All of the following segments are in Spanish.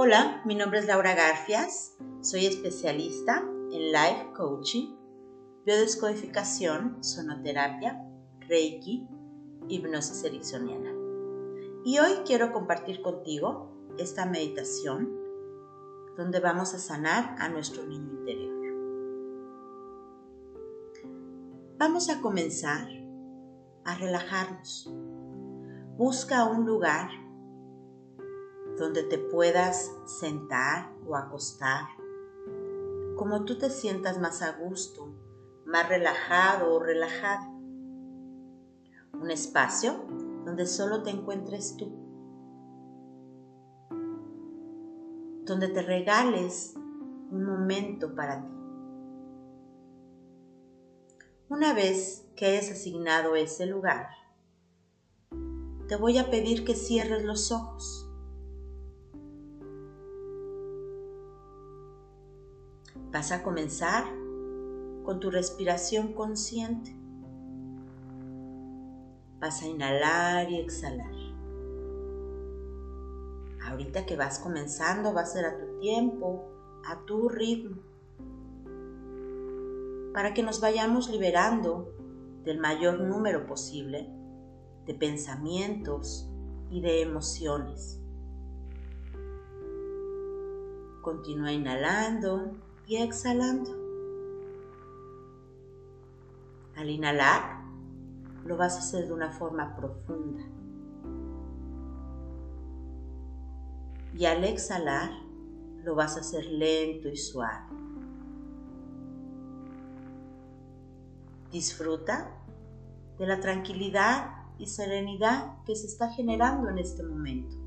Hola, mi nombre es Laura Garfias, soy especialista en Life Coaching, biodescodificación, sonoterapia, Reiki, hipnosis ericksoniana. Y hoy quiero compartir contigo esta meditación donde vamos a sanar a nuestro niño interior. Vamos a comenzar a relajarnos. Busca un lugar donde te puedas sentar o acostar, como tú te sientas más a gusto, más relajado o relajada. Un espacio donde solo te encuentres tú, donde te regales un momento para ti. Una vez que hayas asignado ese lugar, te voy a pedir que cierres los ojos Vas a comenzar con tu respiración consciente. Vas a inhalar y exhalar. Ahorita que vas comenzando va a ser a tu tiempo, a tu ritmo, para que nos vayamos liberando del mayor número posible de pensamientos y de emociones. Continúa inhalando y exhalando. Al inhalar, lo vas a hacer de una forma profunda. Y al exhalar, lo vas a hacer lento y suave. Disfruta de la tranquilidad y serenidad que se está generando en este momento.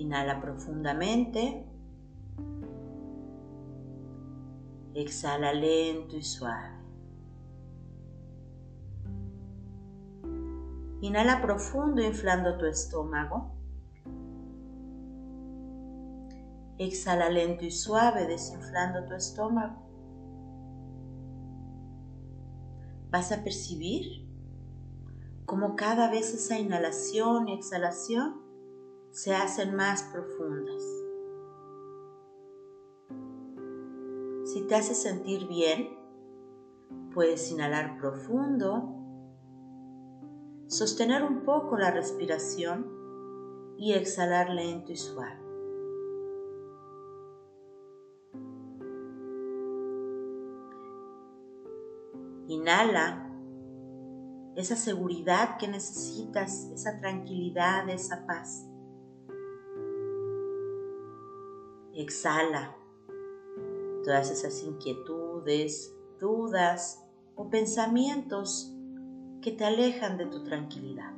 Inhala profundamente. Exhala lento y suave. Inhala profundo inflando tu estómago. Exhala lento y suave desinflando tu estómago. Vas a percibir cómo cada vez esa inhalación y exhalación se hacen más profundas. Si te hace sentir bien, puedes inhalar profundo, sostener un poco la respiración y exhalar lento y suave. Inhala esa seguridad que necesitas, esa tranquilidad, esa paz. Exhala todas esas inquietudes, dudas o pensamientos que te alejan de tu tranquilidad.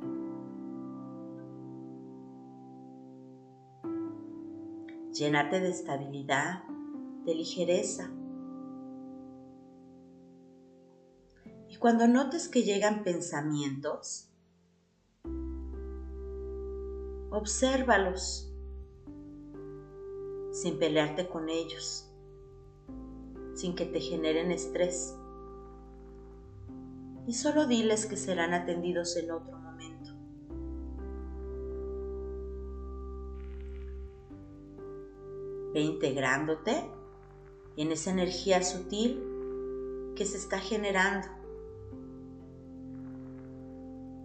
Llénate de estabilidad, de ligereza. Y cuando notes que llegan pensamientos, obsérvalos sin pelearte con ellos, sin que te generen estrés. Y solo diles que serán atendidos en otro momento. Ve integrándote en esa energía sutil que se está generando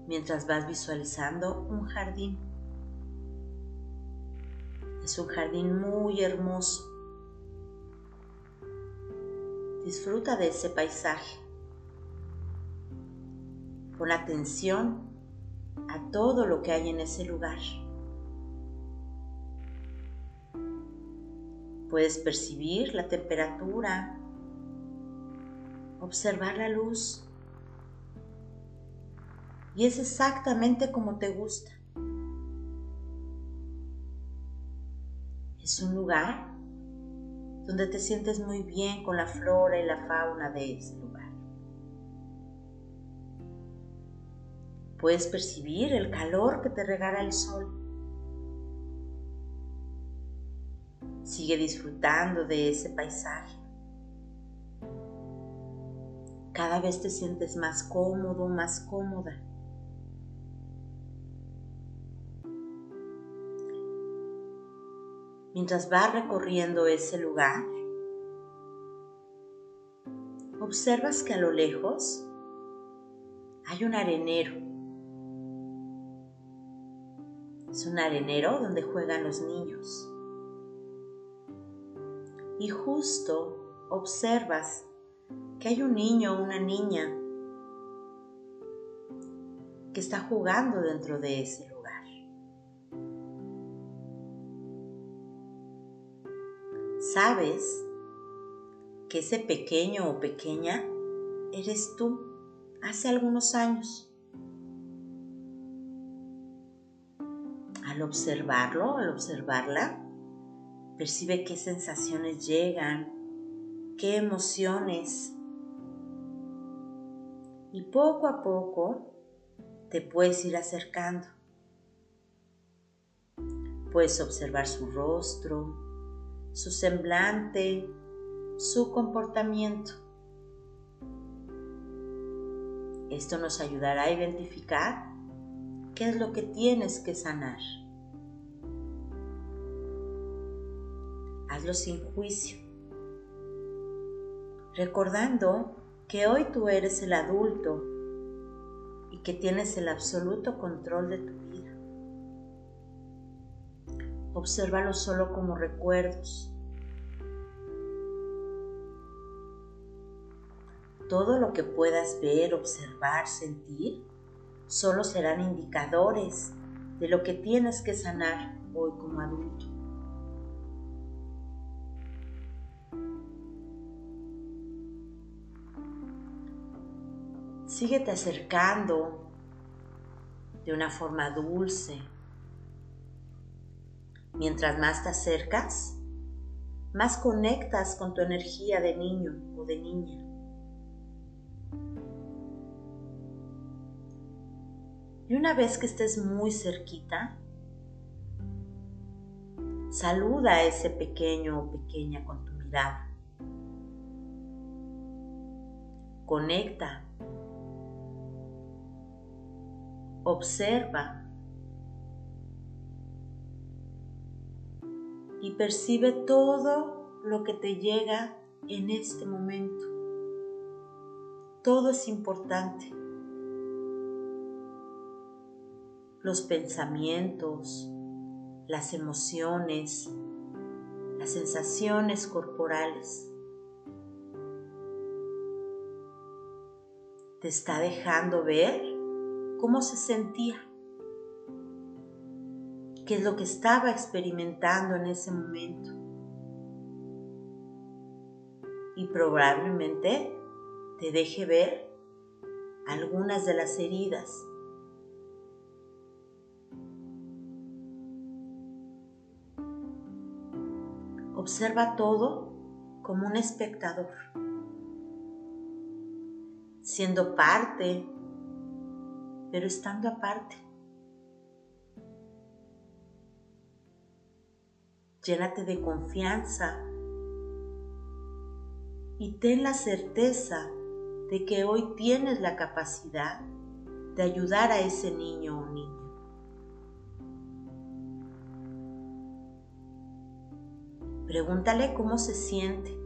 mientras vas visualizando un jardín. Es un jardín muy hermoso. Disfruta de ese paisaje. Pon atención a todo lo que hay en ese lugar. Puedes percibir la temperatura, observar la luz y es exactamente como te gusta. Es un lugar donde te sientes muy bien con la flora y la fauna de ese lugar. Puedes percibir el calor que te regala el sol. Sigue disfrutando de ese paisaje. Cada vez te sientes más cómodo, más cómoda. Mientras vas recorriendo ese lugar, observas que a lo lejos hay un arenero. Es un arenero donde juegan los niños. Y justo observas que hay un niño o una niña que está jugando dentro de ese lugar. Sabes que ese pequeño o pequeña eres tú hace algunos años. Al observarlo, al observarla, percibe qué sensaciones llegan, qué emociones. Y poco a poco te puedes ir acercando. Puedes observar su rostro, su semblante, su comportamiento. Esto nos ayudará a identificar qué es lo que tienes que sanar. Hazlo sin juicio, recordando que hoy tú eres el adulto y que tienes el absoluto control de tu vida. Obsérvalo solo como recuerdos. Todo lo que puedas ver, observar, sentir, solo serán indicadores de lo que tienes que sanar hoy como adulto. Síguete acercando de una forma dulce. Mientras más te acercas, más conectas con tu energía de niño o de niña. Y una vez que estés muy cerquita, saluda a ese pequeño o pequeña con tu mirada. Conecta observa y percibe todo lo que te llega en este momento. Todo es importante. Los pensamientos, las emociones, las sensaciones corporales. Te está dejando ver cómo se sentía, qué es lo que estaba experimentando en ese momento. Y probablemente te deje ver algunas de las heridas. Observa todo como un espectador, siendo parte pero estando aparte. Llénate de confianza y ten la certeza de que hoy tienes la capacidad de ayudar a ese niño o niña. Pregúntale cómo se siente.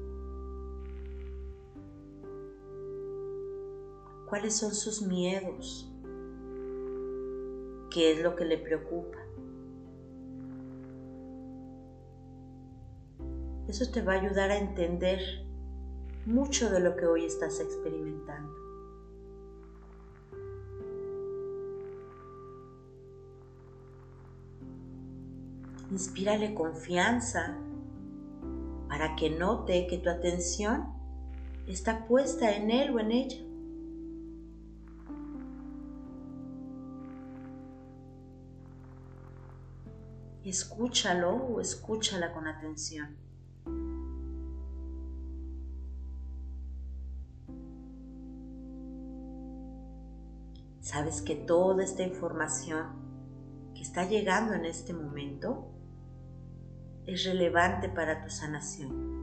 ¿Cuáles son sus miedos? qué es lo que le preocupa. Eso te va a ayudar a entender mucho de lo que hoy estás experimentando. Inspírale confianza para que note que tu atención está puesta en él o en ella. escúchalo o escúchala con atención. Sabes que toda esta información que está llegando en este momento es relevante para tu sanación.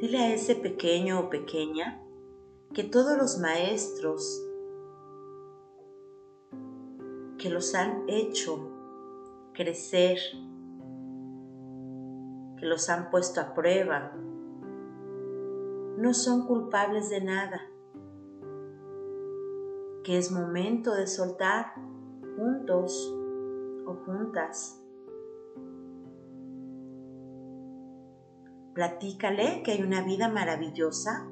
Dile a ese pequeño o pequeña que todos los maestros que los han hecho crecer, que los han puesto a prueba, no son culpables de nada, que es momento de soltar juntos o juntas. Platícale que hay una vida maravillosa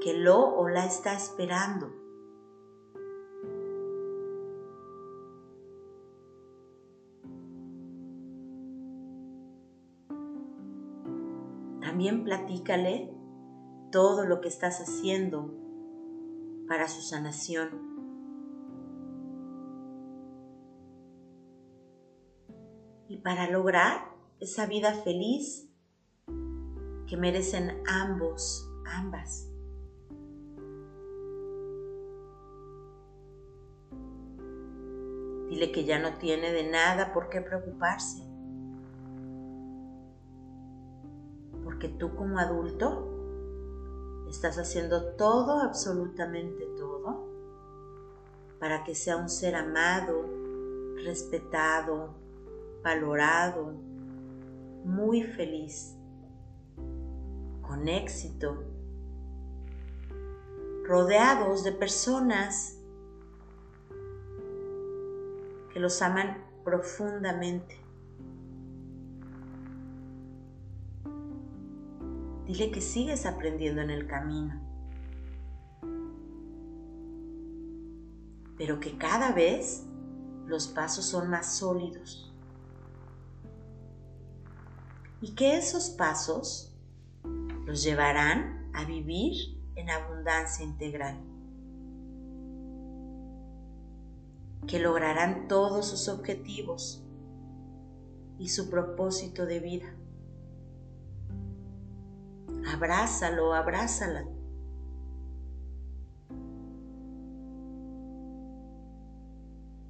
que lo o la está esperando. También platícale todo lo que estás haciendo para su sanación. Y para lograr esa vida feliz que merecen ambos, ambas. Dile que ya no tiene de nada por qué preocuparse. Porque tú como adulto estás haciendo todo, absolutamente todo, para que sea un ser amado, respetado, valorado, muy feliz, con éxito, rodeados de personas que los aman profundamente. Dile que sigues aprendiendo en el camino, pero que cada vez los pasos son más sólidos y que esos pasos los llevarán a vivir en abundancia integral. que lograrán todos sus objetivos y su propósito de vida. Abrázalo, abrázala.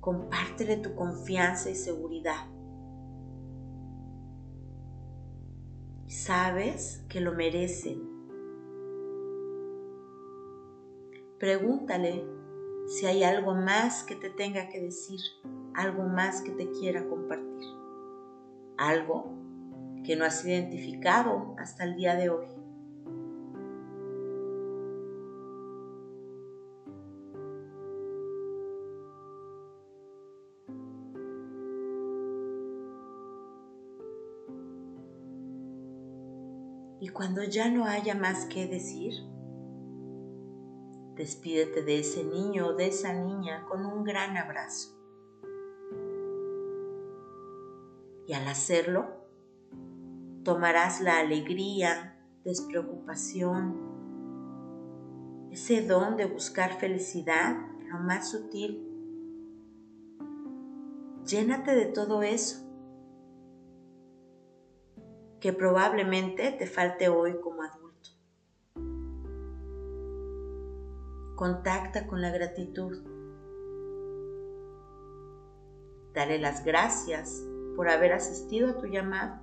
Compártele tu confianza y seguridad. Sabes que lo merecen. Pregúntale si hay algo más que te tenga que decir, algo más que te quiera compartir, algo que no has identificado hasta el día de hoy. Y cuando ya no haya más que decir, Despídete de ese niño o de esa niña con un gran abrazo. Y al hacerlo, tomarás la alegría, despreocupación, ese don de buscar felicidad, lo más sutil. Llénate de todo eso que probablemente te falte hoy como adulto. Contacta con la gratitud. Dale las gracias por haber asistido a tu llamado.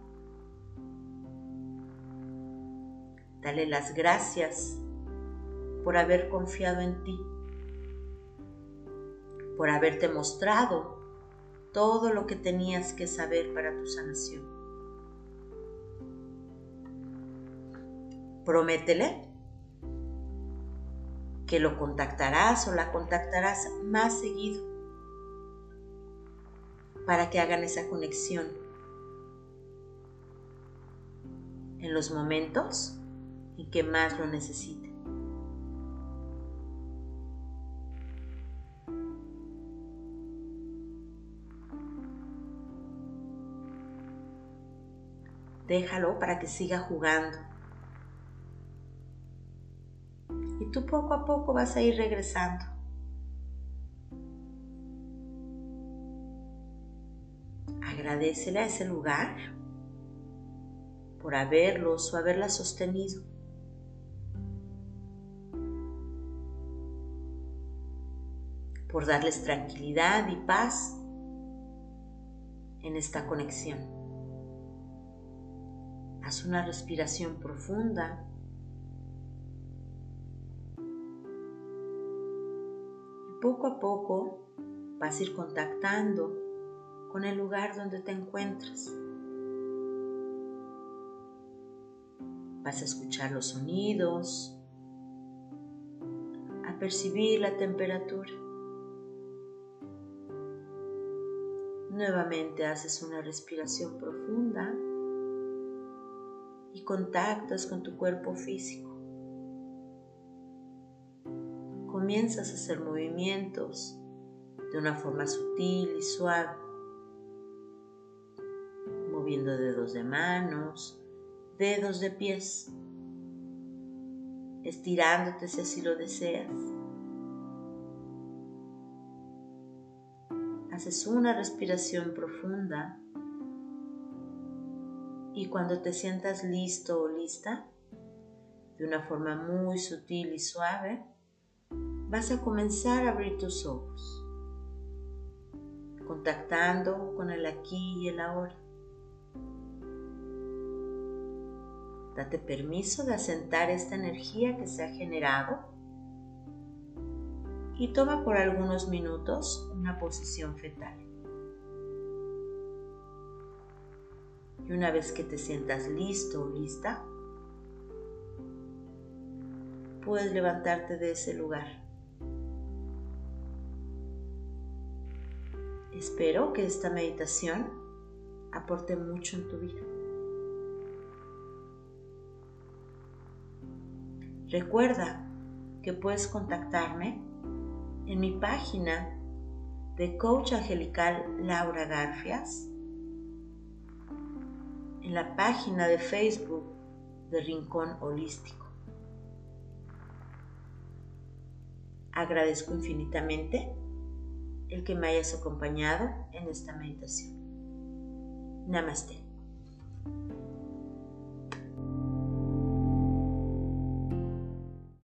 Dale las gracias por haber confiado en ti, por haberte mostrado todo lo que tenías que saber para tu sanación. Prométele que lo contactarás o la contactarás más seguido para que hagan esa conexión en los momentos en que más lo necesiten. Déjalo para que siga jugando tú poco a poco vas a ir regresando. Agradecele a ese lugar por haberlos o haberla sostenido. Por darles tranquilidad y paz en esta conexión. Haz una respiración profunda. Poco a poco vas a ir contactando con el lugar donde te encuentras. Vas a escuchar los sonidos, a percibir la temperatura. Nuevamente haces una respiración profunda y contactas con tu cuerpo físico. Comienzas a hacer movimientos de una forma sutil y suave, moviendo dedos de manos, dedos de pies, estirándote si así lo deseas. Haces una respiración profunda y cuando te sientas listo o lista, de una forma muy sutil y suave, vas a comenzar a abrir tus ojos contactando con el aquí y el ahora. Date permiso de asentar esta energía que se ha generado y toma por algunos minutos una posición fetal. Y una vez que te sientas listo o lista, puedes levantarte de ese lugar. Espero que esta meditación aporte mucho en tu vida. Recuerda que puedes contactarme en mi página de coach angelical Laura Garfias, en la página de Facebook de Rincón Holístico. Agradezco infinitamente el que me hayas acompañado en esta meditación. Namaste.